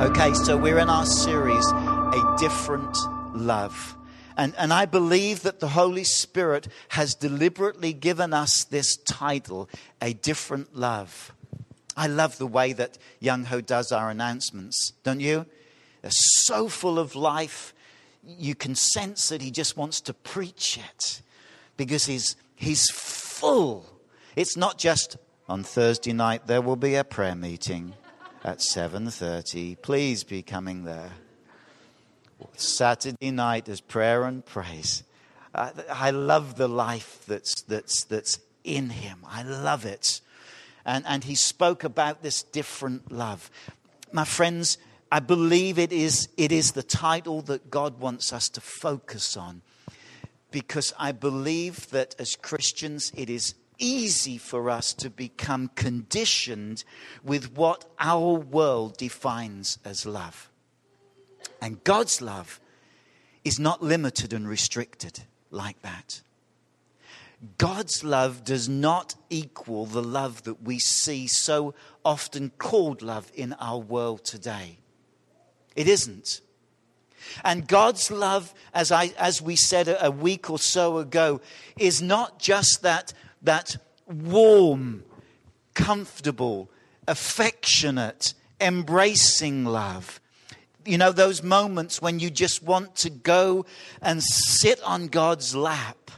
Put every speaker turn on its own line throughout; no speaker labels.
Okay, so we're in our series, A Different Love. And, and I believe that the Holy Spirit has deliberately given us this title, A Different Love. I love the way that Young Ho does our announcements, don't you? They're so full of life. You can sense that he just wants to preach it because he's, he's full. It's not just on Thursday night there will be a prayer meeting at 7:30. Please be coming there. Saturday night is prayer and praise. I, I love the life that's, that's, that's in him. I love it. And, and he spoke about this different love. My friends, I believe it is, it is the title that God wants us to focus on because I believe that as Christians, it is easy for us to become conditioned with what our world defines as love. And God's love is not limited and restricted like that. God's love does not equal the love that we see so often called love in our world today. It isn't. And God's love, as, I, as we said a, a week or so ago, is not just that that warm, comfortable, affectionate, embracing love. You know, those moments when you just want to go and sit on God's lap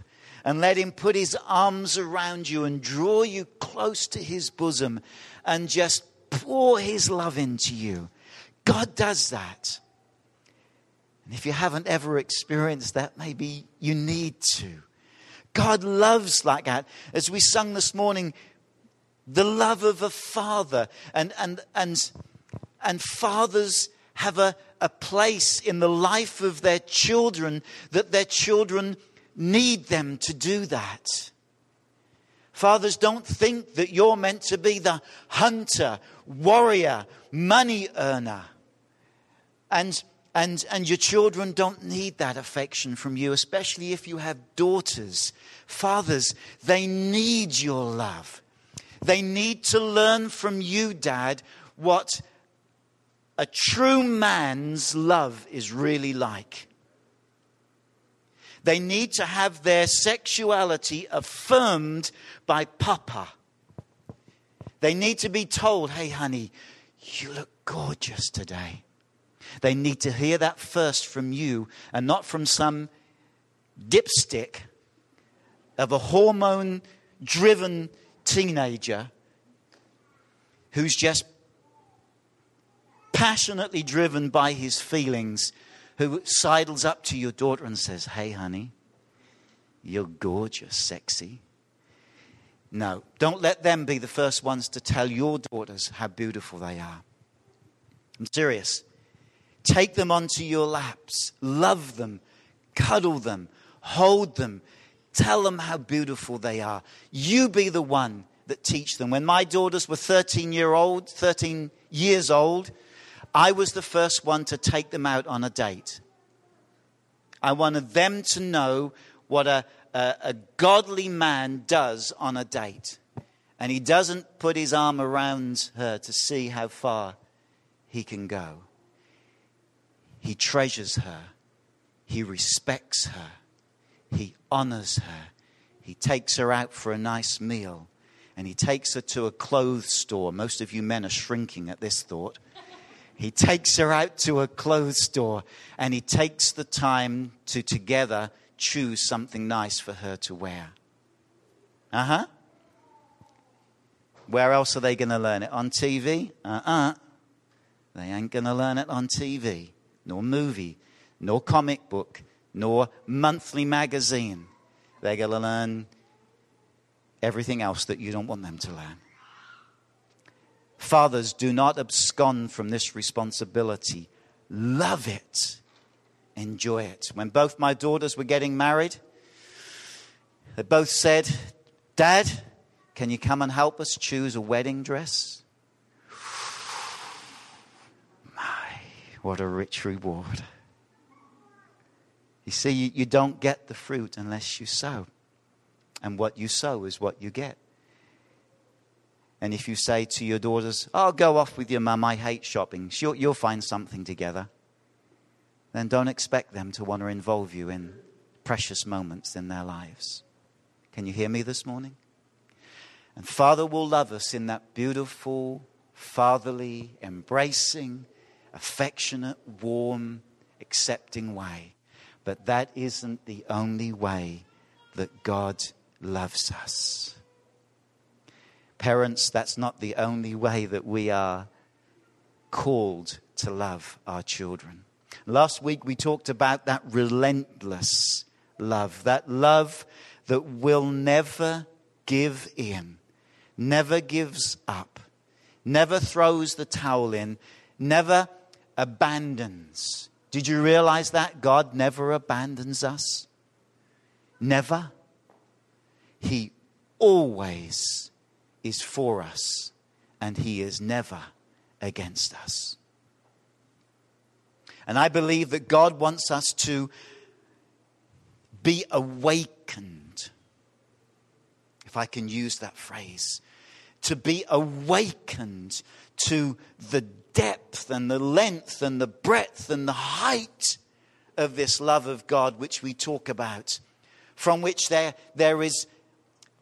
and let Him put His arms around you and draw you close to His bosom and just pour His love into you. God does that. And if you haven't ever experienced that, maybe you need to. God loves like that. As we sung this morning, the love of a father. And, and, and, and fathers have a, a place in the life of their children that their children need them to do that. Fathers, don't think that you're meant to be the hunter, warrior, money earner. And and, and your children don't need that affection from you, especially if you have daughters. Fathers, they need your love. They need to learn from you, Dad, what a true man's love is really like. They need to have their sexuality affirmed by Papa. They need to be told, hey, honey, you look gorgeous today. They need to hear that first from you and not from some dipstick of a hormone driven teenager who's just passionately driven by his feelings, who sidles up to your daughter and says, Hey, honey, you're gorgeous, sexy. No, don't let them be the first ones to tell your daughters how beautiful they are. I'm serious. Take them onto your laps, love them, cuddle them, hold them, tell them how beautiful they are. You be the one that teach them. When my daughters were 13 year old, 13 years old, I was the first one to take them out on a date. I wanted them to know what a, a, a godly man does on a date. And he doesn't put his arm around her to see how far he can go. He treasures her. He respects her. He honors her. He takes her out for a nice meal. And he takes her to a clothes store. Most of you men are shrinking at this thought. He takes her out to a clothes store and he takes the time to together choose something nice for her to wear. Uh huh. Where else are they going to learn it? On TV? Uh uh-uh. uh. They ain't going to learn it on TV nor movie, nor comic book, nor monthly magazine. They're going to learn everything else that you don't want them to learn. Fathers, do not abscond from this responsibility. Love it. Enjoy it. When both my daughters were getting married, they both said, Dad, can you come and help us choose a wedding dress? What a rich reward. You see, you, you don't get the fruit unless you sow. And what you sow is what you get. And if you say to your daughters, Oh, go off with your mum, I hate shopping, you'll, you'll find something together, then don't expect them to want to involve you in precious moments in their lives. Can you hear me this morning? And Father will love us in that beautiful, fatherly, embracing, affectionate, warm, accepting way. But that isn't the only way that God loves us. Parents, that's not the only way that we are called to love our children. Last week we talked about that relentless love, that love that will never give in, never gives up, never throws the towel in, never abandons. Did you realize that? God never abandons us. Never. He always is for us, and He is never against us. And I believe that God wants us to be awakened, if I can use that phrase, to be awakened to the depth and the length and the breadth and the height of this love of God which we talk about, from which there, there, is,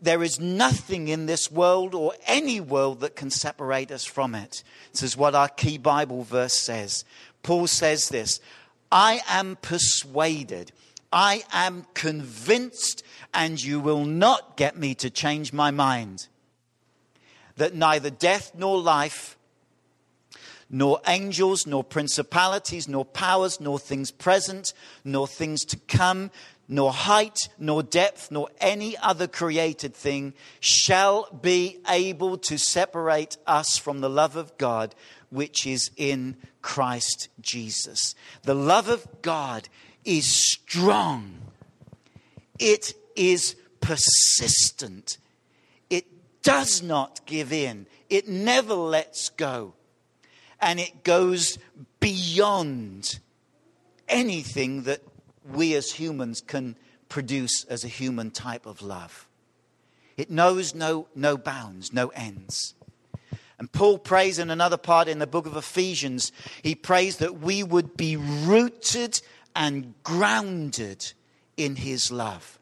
there is nothing in this world or any world that can separate us from it. This is what our key Bible verse says. Paul says this I am persuaded, I am convinced, and you will not get me to change my mind that neither death nor life, nor angels, nor principalities, nor powers, nor things present, nor things to come, nor height, nor depth, nor any other created thing shall be able to separate us from the love of God which is in Christ Jesus. The love of God is strong, it is persistent, does not give in, it never lets go, and it goes beyond anything that we as humans can produce as a human type of love. It knows no, no bounds, no ends. And Paul prays in another part in the book of Ephesians, he prays that we would be rooted and grounded in his love.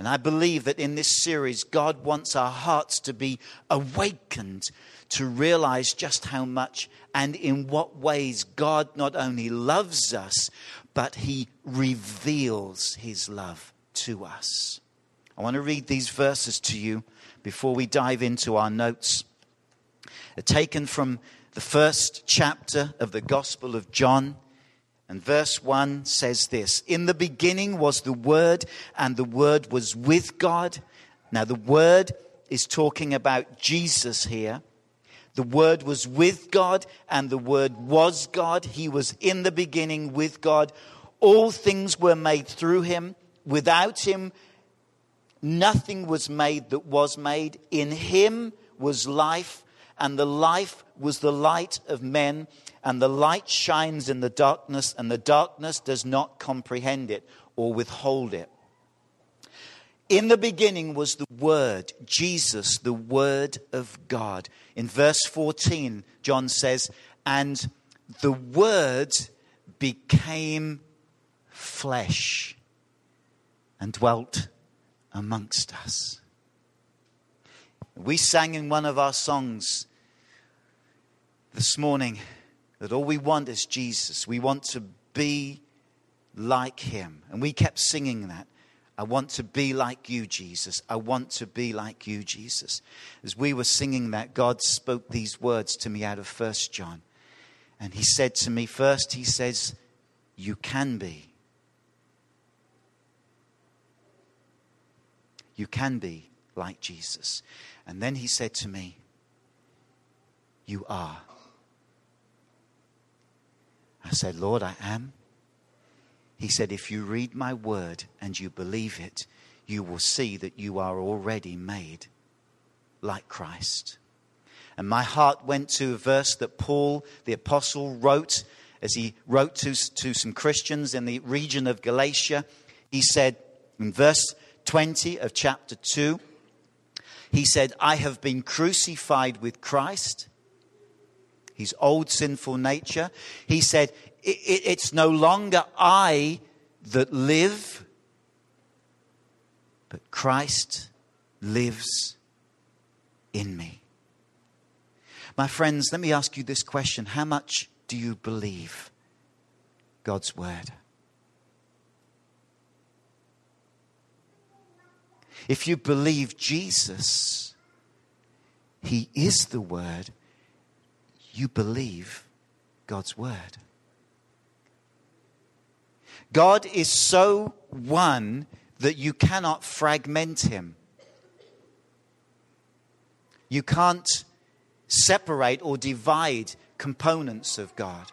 And I believe that in this series, God wants our hearts to be awakened to realize just how much and in what ways God not only loves us, but he reveals his love to us. I want to read these verses to you before we dive into our notes taken from the first chapter of the Gospel of John. And verse 1 says this In the beginning was the Word, and the Word was with God. Now, the Word is talking about Jesus here. The Word was with God, and the Word was God. He was in the beginning with God. All things were made through him. Without him, nothing was made that was made. In him was life, and the life was the light of men, and the light shines in the darkness, and the darkness does not comprehend it or withhold it. In the beginning was the Word, Jesus, the Word of God. In verse 14, John says, And the Word became flesh and dwelt amongst us. We sang in one of our songs this morning that all we want is Jesus. We want to be like him. And we kept singing that. I want to be like you, Jesus. I want to be like you, Jesus. As we were singing that, God spoke these words to me out of First John. And he said to me, first, he says, You can be. You can be like Jesus. And then he said to me, You are. I said, Lord, I am. He said, If you read my word and you believe it, you will see that you are already made like Christ. And my heart went to a verse that Paul, the apostle, wrote as he wrote to, to some Christians in the region of Galatia. He said in verse 20 of chapter 2, He said, I have been crucified with Christ, his old sinful nature. He said, It's no longer I that live, but Christ lives in me. My friends, let me ask you this question How much do you believe God's word? If you believe Jesus, He is the Word, you believe God's Word. God is so one that you cannot fragment Him. You can't separate or divide components of God.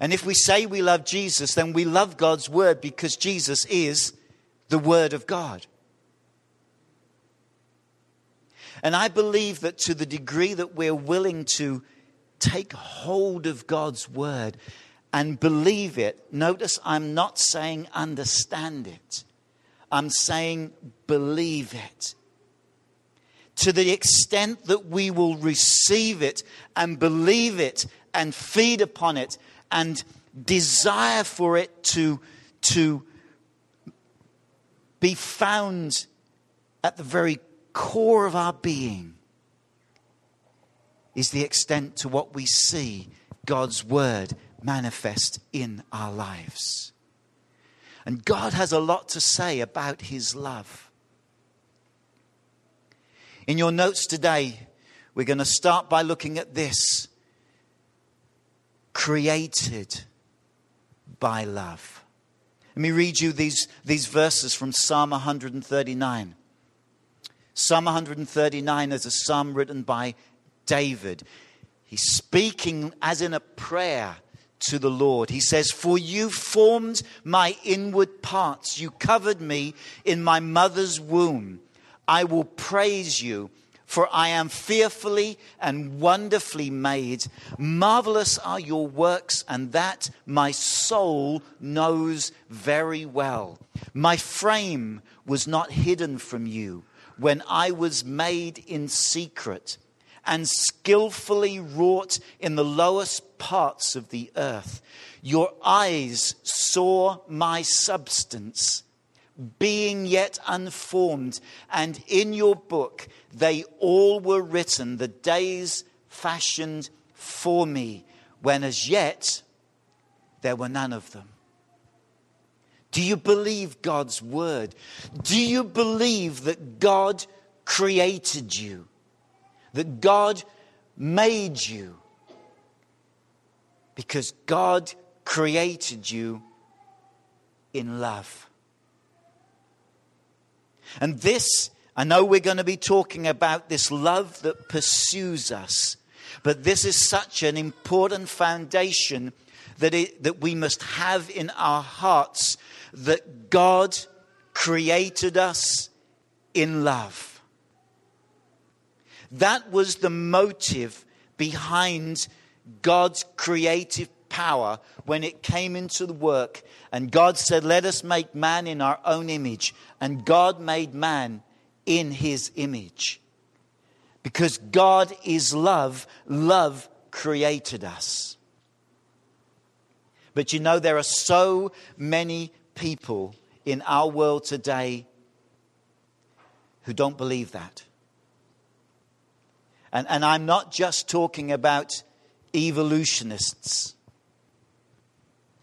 And if we say we love Jesus, then we love God's Word because Jesus is the Word of God. And I believe that to the degree that we're willing to take hold of God's Word and believe it, notice I'm not saying understand it, I'm saying believe it. To the extent that we will receive it and believe it and feed upon it and desire for it to, to be found at the very core of our being is the extent to what we see God's word manifest in our lives. And God has a lot to say about his love. In your notes today, we're going to start by looking at this created by love. Let me read you these, these verses from Psalm 139. Psalm 139 is a psalm written by David. He's speaking as in a prayer to the Lord. He says, For you formed my inward parts, you covered me in my mother's womb. I will praise you for I am fearfully and wonderfully made. Marvelous are your works, and that my soul knows very well. My frame was not hidden from you when I was made in secret and skillfully wrought in the lowest parts of the earth. Your eyes saw my substance being yet unformed, and in your book they all were written, the days fashioned for me, when as yet there were none of them. Do you believe God's word? Do you believe that God created you? That God made you? Because God created you in love. And this, I know we're going to be talking about this love that pursues us, but this is such an important foundation that, it, that we must have in our hearts that God created us in love. That was the motive behind God's creative power when it came into the work. And God said, Let us make man in our own image. And God made man in his image. Because God is love, love created us. But you know, there are so many people in our world today who don't believe that. And, and I'm not just talking about evolutionists.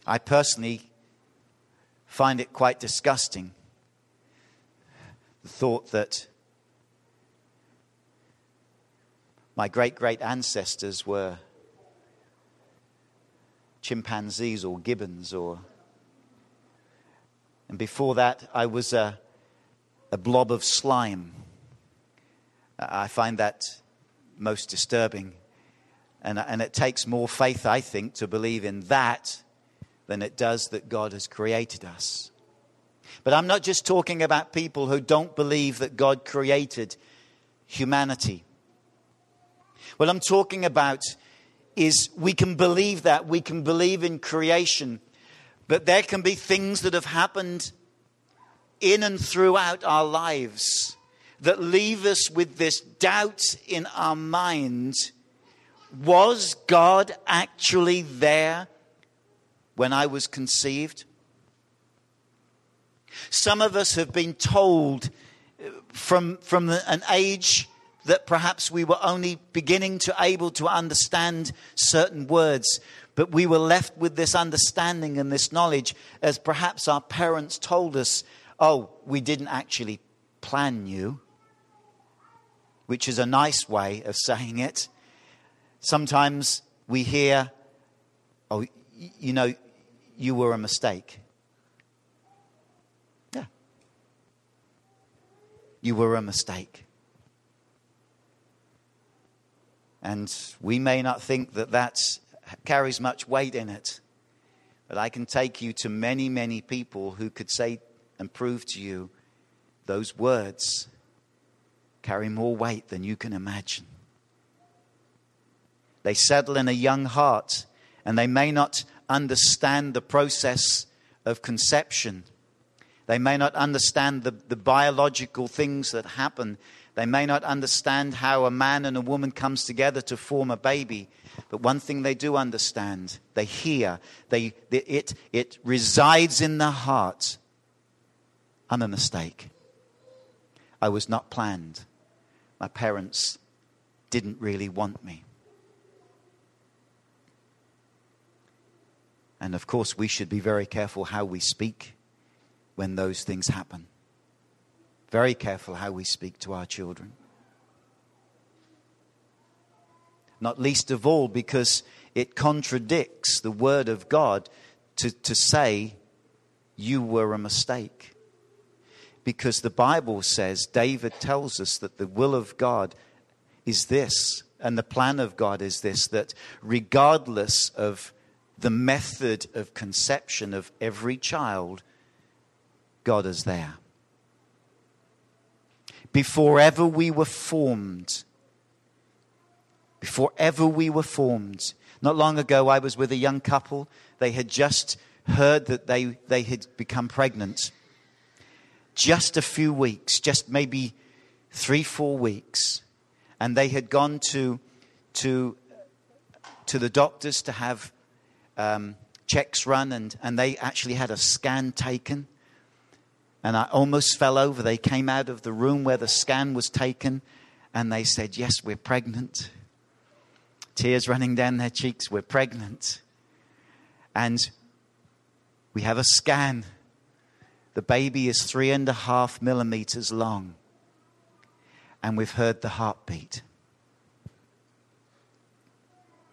I personally find it quite disgusting the thought that my great great ancestors were chimpanzees or gibbons or and before that i was a, a blob of slime i find that most disturbing and, and it takes more faith i think to believe in that than it does that God has created us. But I'm not just talking about people who don't believe that God created humanity. What I'm talking about is we can believe that, we can believe in creation, but there can be things that have happened in and throughout our lives that leave us with this doubt in our minds was God actually there when I was conceived? Some of us have been told uh, from, from an age that perhaps we were only beginning to able to understand certain words but we were left with this understanding and this knowledge as perhaps our parents told us oh we didn't actually plan you which is a nice way of saying it. Sometimes we hear oh you know you were a mistake. Yeah. You were a mistake. And we may not think that that carries much weight in it. But I can take you to many, many people who could say and prove to you those words carry more weight than you can imagine. They settle in a young heart, and they may not understand the process of conception. They may not understand the, the biological things that happen they may not understand how a man and a woman comes together to form a baby, but one thing they do understand, they hear, they, it, it resides in the heart. I'm a mistake. I was not planned. My parents didn't really want me. And of course, we should be very careful how we speak when those things happen very careful how we speak to our children. Not least of all because it contradicts the word of God to, to say, You were a mistake. Because the Bible says, David tells us that the will of God is this, and the plan of God is this that regardless of the method of conception of every child, God is there before ever we were formed. Before ever we were formed. Not long ago, I was with a young couple. They had just heard that they, they had become pregnant. Just a few weeks, just maybe three, four weeks. And they had gone to, to, to the doctors to have um, checks run, and, and they actually had a scan taken and I almost fell over. They came out of the room where the scan was taken and they said, Yes, we're pregnant. Tears running down their cheeks, we're pregnant. And we have a scan. The baby is three and a half millimeters long. And we've heard the heartbeat.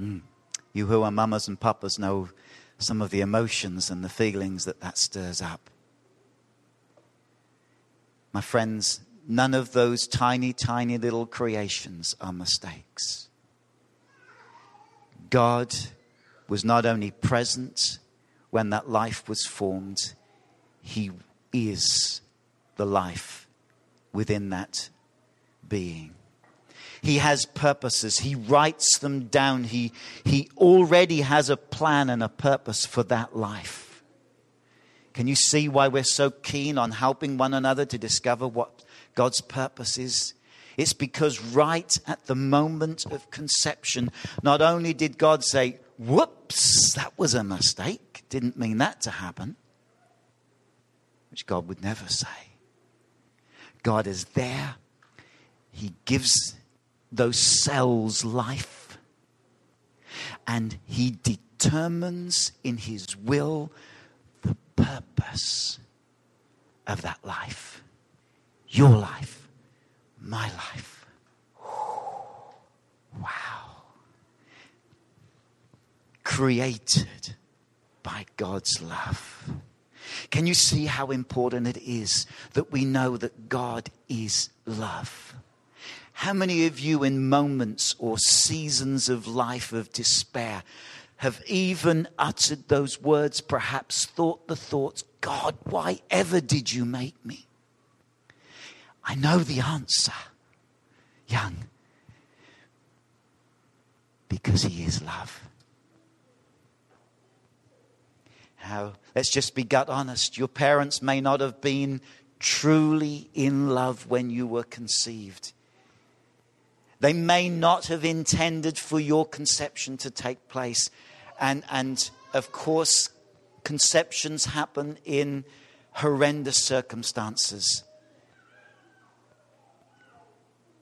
Mm. You who are mamas and papas know some of the emotions and the feelings that that stirs up. My friends, none of those tiny, tiny little creations are mistakes. God was not only present when that life was formed, He is the life within that being. He has purposes. He writes them down. He, he already has a plan and a purpose for that life. Can you see why we're so keen on helping one another to discover what God's purpose is? It's because right at the moment of conception, not only did God say, Whoops, that was a mistake, didn't mean that to happen, which God would never say. God is there, He gives those cells life, and He determines in His will purpose of that life. Your life, my life. Wow. Created by God's love. Can you see how important it is that we know that God is love? How many of you, in moments or seasons of life of despair, have even uttered those words, perhaps thought the thoughts, God, why ever did you make me? I know the answer, young, because He is love. How, let's just be gut honest. Your parents may not have been truly in love when you were conceived. They may not have intended for your conception to take place. And, and of course, conceptions happen in horrendous circumstances.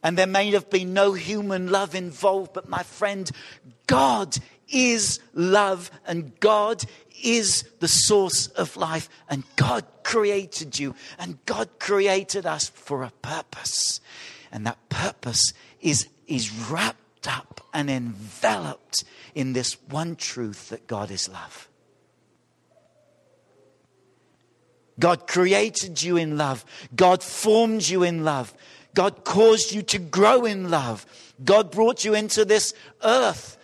And there may have been no human love involved, but my friend, God is love, and God is the source of life, and God created you, and God created us for a purpose. And that purpose is, is wrapped up and enveloped in this one truth that God is love. God created you in love. God formed you in love. God caused you to grow in love. God brought you into this earth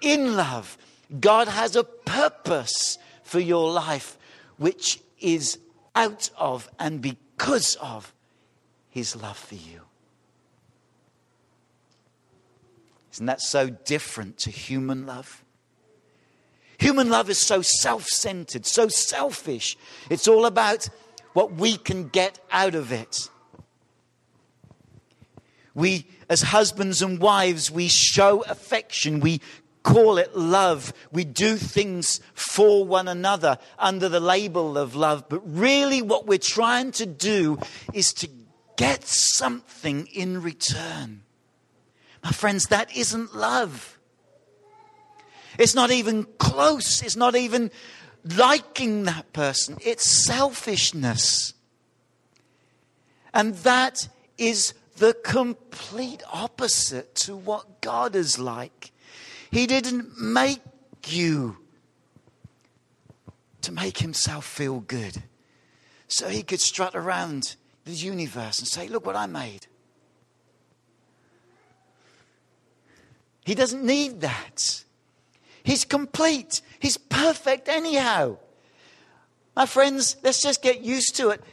in love. God has a purpose for your life, which is out of and because of his love for you. Isn't that so different to human love? Human love is so self centered, so selfish. It's all about what we can get out of it. We, as husbands and wives, we show affection. We call it love. We do things for one another under the label of love. But really, what we're trying to do is to get something in return. My friends, that isn't love. It's not even close. It's not even liking that person. It's selfishness. And that is the complete opposite to what God is like. He didn't make you to make himself feel good so he could strut around the universe and say, Look what I made. He doesn't need that. He's complete. He's perfect anyhow. My friends, let's just get used to it.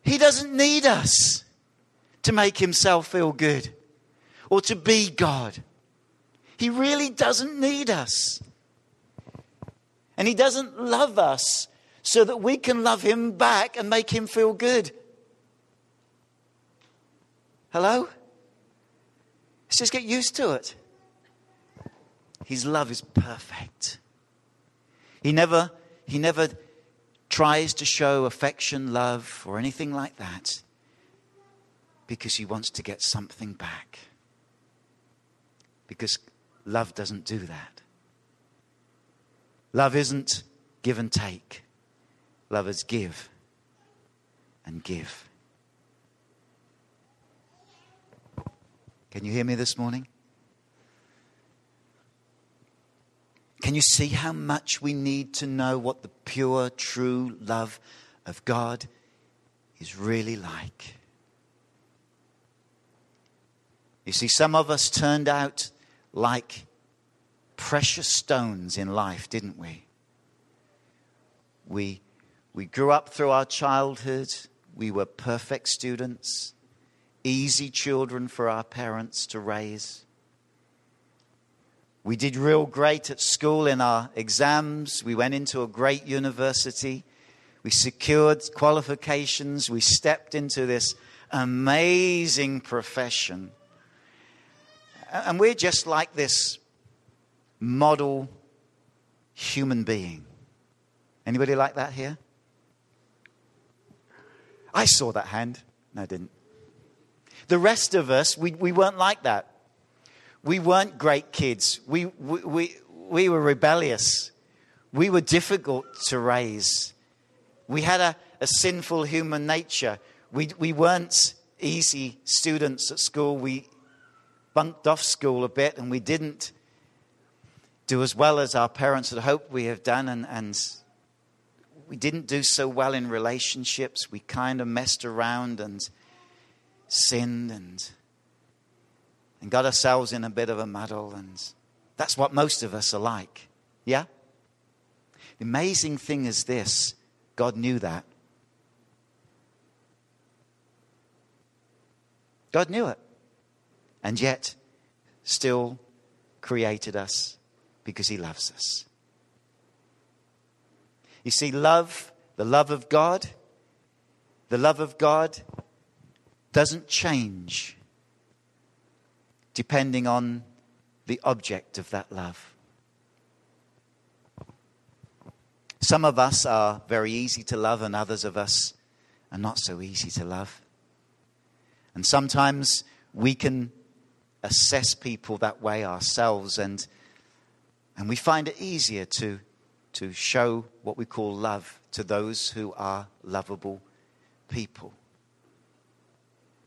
He doesn't need us to make himself feel good or to be God. He really doesn't need us. And he doesn't love us so that we can love him back and make him feel good. Hello? Let's just get used to it. His love is perfect. He never, he never tries to show affection, love, or anything like that because he wants to get something back. Because love doesn't do that. Love isn't give and take, love is give and give. Can you hear me this morning? Can you see how much we need to know what the pure, true love of God is really like? You see, some of us turned out like precious stones in life, didn't we? We, we grew up through our childhood. We were perfect students, easy children for our parents to raise. We did real great at school in our exams. We went into a great university. We secured qualifications. We stepped into this amazing profession. And we're just like this model human being. Anybody like that here? I saw that hand. No, I didn't. The rest of us, we, we weren't like that. We weren't great kids. We, we, we, we were rebellious. We were difficult to raise. We had a, a sinful human nature. We, we weren't easy students at school. We bunked off school a bit and we didn't do as well as our parents had hoped we have done. And, and we didn't do so well in relationships. We kind of messed around and sinned and, and got ourselves in a bit of a muddle. And that's what most of us are like. Yeah? The amazing thing is this God knew that. God knew it and yet still created us because he loves us. You see, love, the love of God, the The love of God doesn't change depending on the object of that love. Some of us are very easy to love, and others of us are not so easy to love. And sometimes we can assess people that way ourselves, and, and we find it easier to, to show what we call love to those who are lovable people.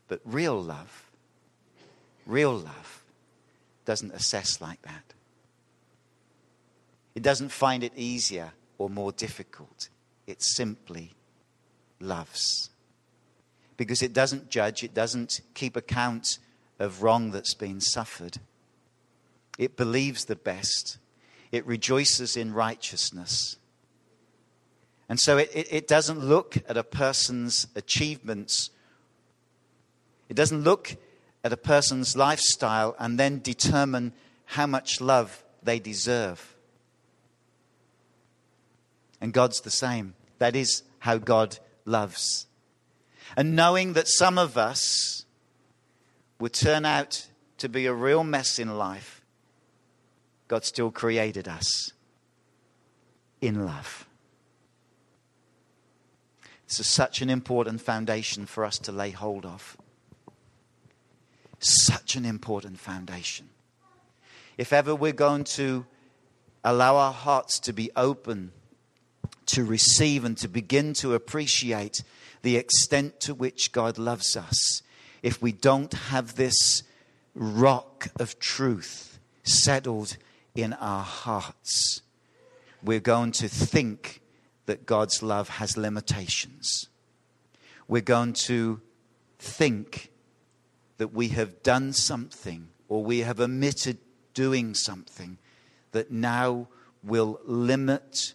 But real love, real love, doesn't assess like that. It doesn't find it easier or more difficult. It simply loves. Because it doesn't judge, it doesn't keep account of wrong that's been suffered. It believes the best, it rejoices in righteousness. And so it, it, it, doesn't look at a person's achievements, it doesn't look at a person's lifestyle and then determine how much love they deserve. And God's the same. That is how God loves. And knowing that some of us would turn out to be a real mess in life, God still created us in love. This is such an important foundation for us to lay hold of. Such an important foundation. If ever we're going to allow our hearts to be open to receive and to begin to appreciate the extent to which God loves us, if we don't have this rock of truth settled in our hearts, we're going to think that God's love has limitations. We're going to think that we have done something or we have omitted doing something that now will limit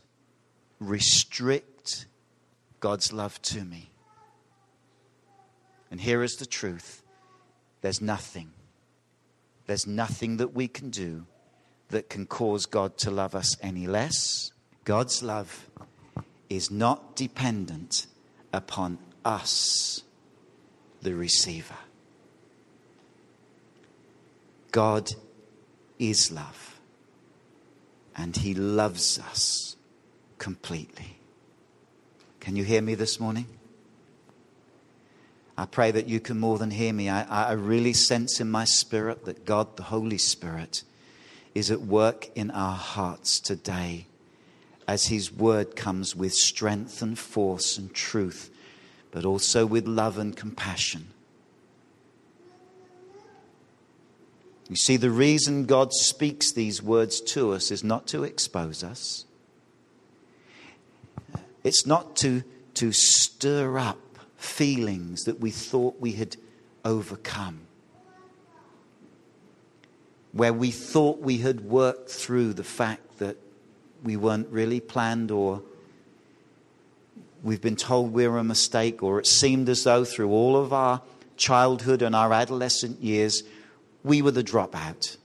restrict God's love to me. And here is the truth there's nothing, there's nothing that we can do that can cause God to love us any less. God's love is not dependent upon us, the receiver. God is love, and He loves us completely. Can you hear me this morning? I pray that you can more than hear me. I, I really sense in my spirit that God, the Holy Spirit, is at work in our hearts today as His word comes with strength and force and truth, but also with love and compassion. You see, the reason God speaks these words to us is not to expose us. It's not to, to stir up feelings that we thought we had overcome, where we thought we had worked through the fact that we weren't really planned or we've been told we're a mistake, or it seemed as though through all of our childhood and our adolescent years, we were the dropout.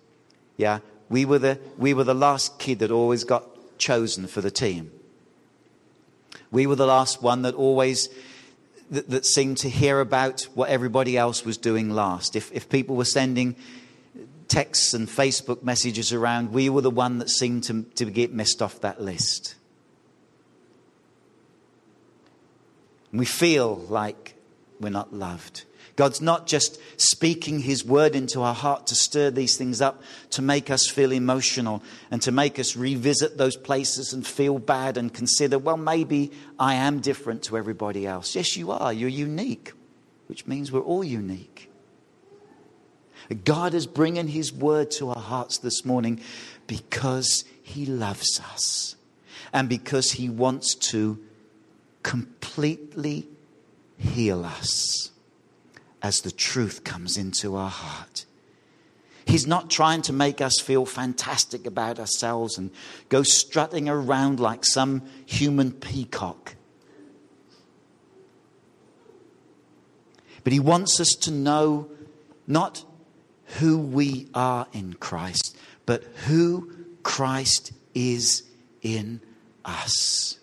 Yeah, we were the, we were the last kid that always got chosen for the team. We were the last one that always that, that seemed to hear about what everybody else was doing last. If, if people were sending texts and Facebook messages around, we were the one that seemed to, to get missed off that list. We feel like we're not loved. God's not just speaking His word into our heart to stir these things up, to make us feel emotional and to make us revisit those places and feel bad and consider, well, maybe I am different to everybody else. Yes, you are. You're unique, which means we're all unique. God is bringing His word to our hearts this morning because He loves us and because He wants to completely heal us as the truth comes into our heart. He's not trying to make us feel fantastic about ourselves and go strutting around like some human peacock. But He wants us to know not who we are in Christ, but who Christ is in us.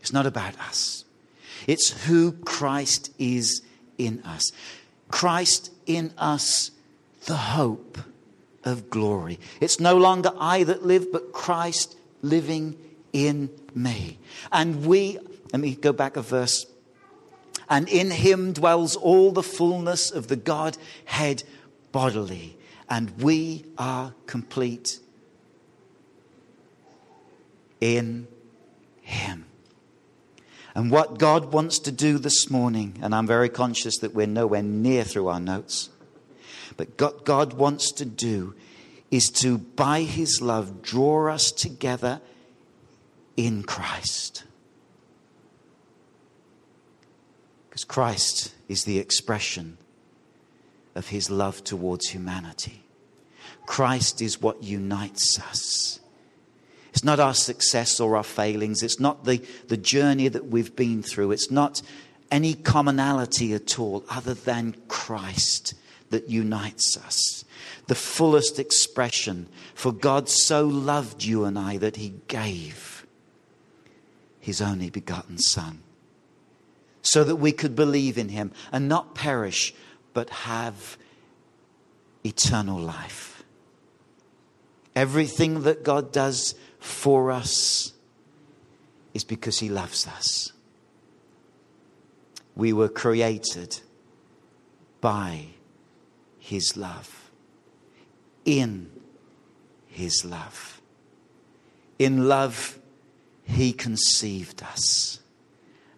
It's not about us. It's who Christ is in us. Christ in us, the hope of glory. It's no longer I that live, but Christ living in me. And we, let me go back a verse. And in him dwells all the fullness of the Godhead bodily. And we are complete in him. And what God wants to do this morning, and I'm very conscious that we're nowhere near through our notes, but what God wants to do is to, by His love, draw us together in Christ. Because Christ is the expression of His love towards humanity. Christ is what unites us. It's not our success or our failings. It's not the, the journey that we've been through. It's not any commonality at all other than Christ that unites us. The fullest expression. For God so loved you and I that he gave his only begotten Son so that we could believe in him and not perish but have eternal life. Everything that God does for us is because He loves us. We were created by His love, in His love. In love, He conceived us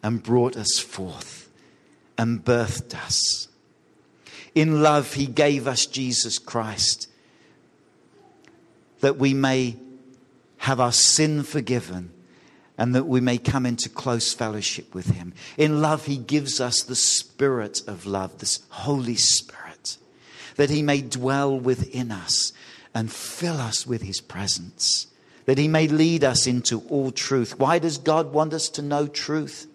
and brought us forth and birthed us. In love, He gave us Jesus Christ that we may have our sin forgiven, and that we may come into close fellowship with Him. In love, He gives us the Spirit of love, this Holy Spirit, that He may dwell within us and fill us with His presence, that He may lead us into all truth. Why does God want us to know truth?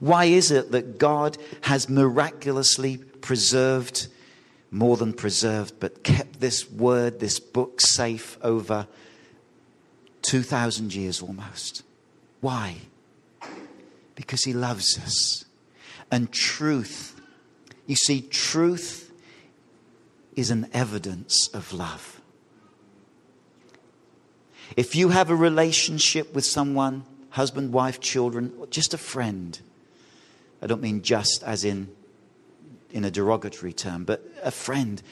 Why is it that God has miraculously preserved, more than preserved, but kept this word, this book safe over 2,000 years almost. Why? Because he loves us. And truth, you see, truth is an evidence of love. If you have a relationship with someone, husband, wife, children, or just a friend, I don't mean just as in in a derogatory term, but a friend.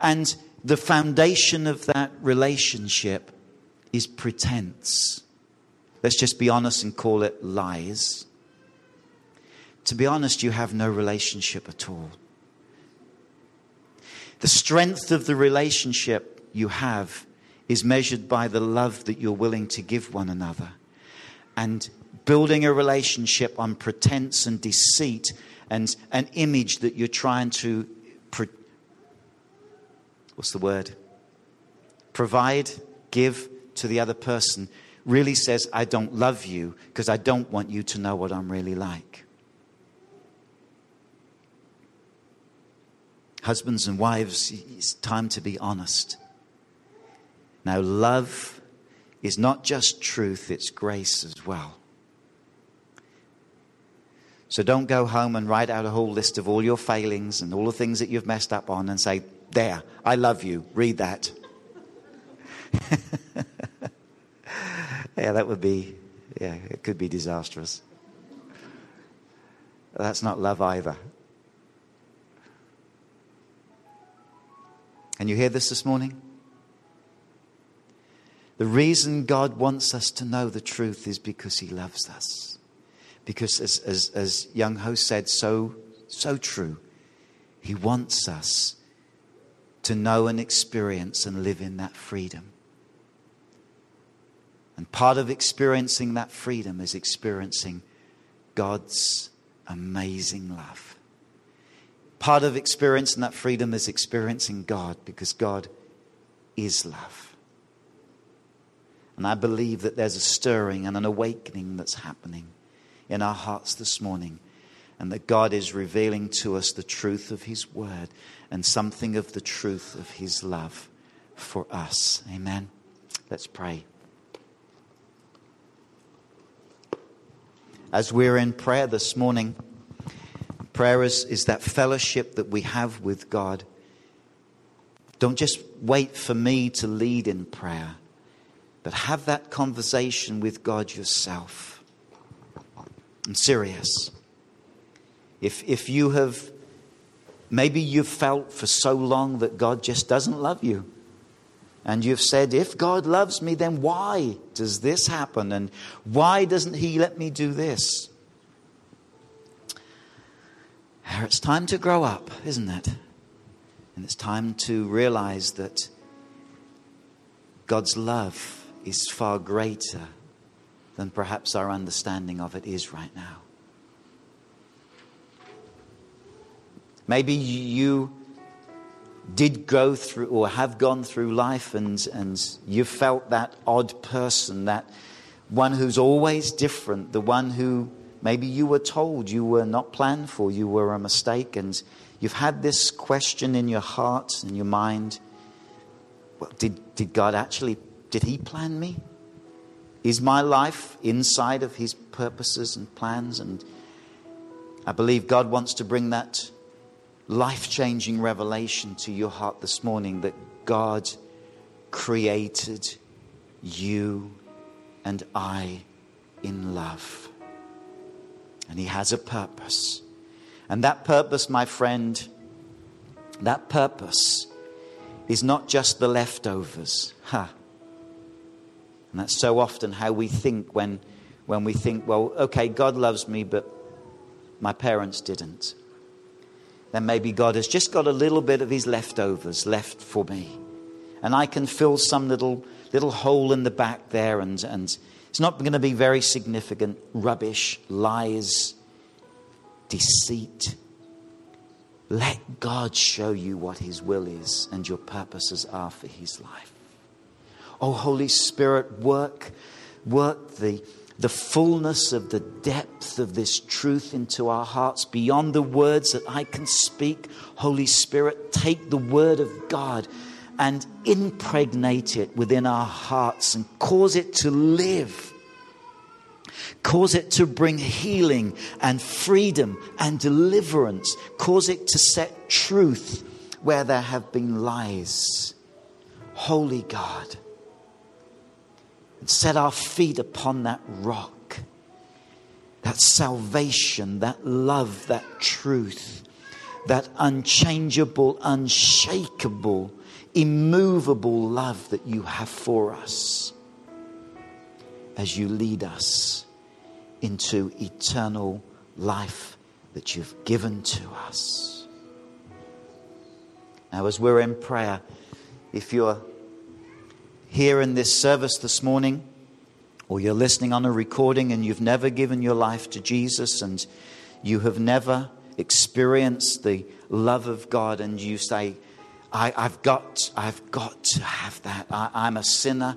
And the foundation of that relationship is pretense. Let's just be honest and call it lies. To be honest, you have no relationship at all. The strength of the relationship you have is measured by the love that you're willing to give one another. And building a relationship on pretense and deceit and an image that you're trying to, pro- what's the word? Provide, give, to the other person really says, I don't love you because I don't want you to know what I'm really like. Husbands and wives, it's time to be honest. Now, love is not just truth, it's grace as well. So don't go home and write out a whole list of all your failings and all the things that you've messed up on and say, There, I love you. Read that. yeah, that would be, yeah, it could be disastrous. That's not love either. Can you hear this this morning? The reason God wants us to know the truth is because He loves us. Because, as, as, as young Ho said, so, so true, He wants us to know and experience and live in that freedom. And part of experiencing that freedom is experiencing God's amazing love. Part of experiencing that freedom is experiencing God because God is love. And I believe that there's a stirring and an awakening that's happening in our hearts this morning. And that God is revealing to us the truth of His word and something of the truth of His love for us. Amen. Let's pray. As we're in prayer this morning, prayer is, is that fellowship that we have with God. Don't just wait for me to lead in prayer, but have that conversation with God yourself. I'm serious. If, if you have, maybe you've felt for so long that God just doesn't love you. And you've said, if God loves me, then why does this happen? And why doesn't He let me do this? It's time to grow up, isn't it? And it's time to realize that God's love is far greater than perhaps our understanding of it is right now. Maybe you did go through or have gone through life and, and you felt that odd person, that one who's always different, the one who maybe you were told you were not planned for, you were a mistake, and you've had this question in your heart and your mind well, did, did God actually, did He plan me? Is my life inside of His purposes and plans? And I believe God wants to bring that life changing revelation to your heart this morning that God created you and I in love. And He has a purpose. And that purpose, my friend, that purpose is not just the leftovers. Ha. Huh. And that's so often how we think when, when we think, well, okay, God loves me, but my parents didn't then maybe God has just got a little bit of his leftovers left for me. And I can fill some little, little hole in the back there, and, and it's not going to be very significant rubbish, lies, deceit. Let God show you what his will is and your purposes are for his life. Oh, Holy Spirit, work, work the the fullness of the depth of this truth into our hearts beyond the words that I can speak. Holy Spirit, take the word of God and impregnate it within our hearts and cause it to live. Cause it to bring healing and freedom and deliverance. Cause it to set truth where there have been lies. Holy God and set our feet upon that rock, that salvation, that love, that truth, that unchangeable, unshakable, immovable love that you have for us as you lead us into eternal life that you've given to us. Now, as we're in prayer, if you're here in this service this morning, or you're listening on a recording and you've never given your life to Jesus and you have never experienced the love of God, and you say, I, have got, I've got to have that. I, am a sinner.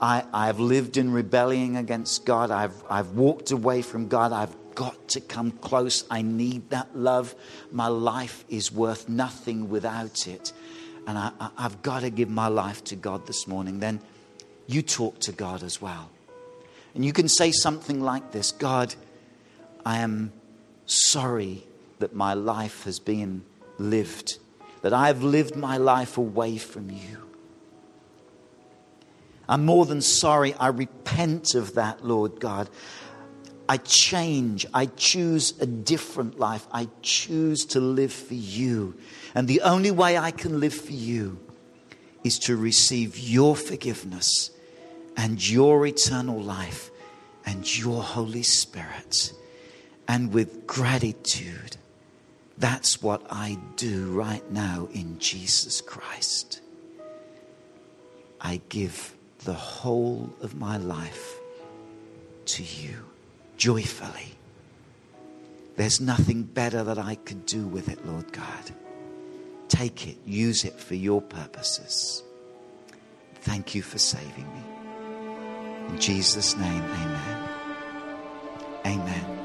I, I've lived in rebellion against God. I've, I've walked away from God. I've got to come close. I need that love. My life is worth nothing without it and I, have got to give my life to God this morning, then you talk to God as well. And you can say something like this God, I am sorry that my life has been lived, that I have lived my life away from you. I'm more than sorry. I repent of that, Lord God. I change. I choose a different life. I choose to live for you. And the only way I can live for you is to receive your forgiveness and your eternal life and your Holy Spirit. And with gratitude, that's what I do right now in Jesus Christ. I give the whole of my life to you joyfully. There's nothing better that I could do with it, Lord God. Take it, use it for your purposes. Thank you for saving me. In Jesus' name, amen. Amen.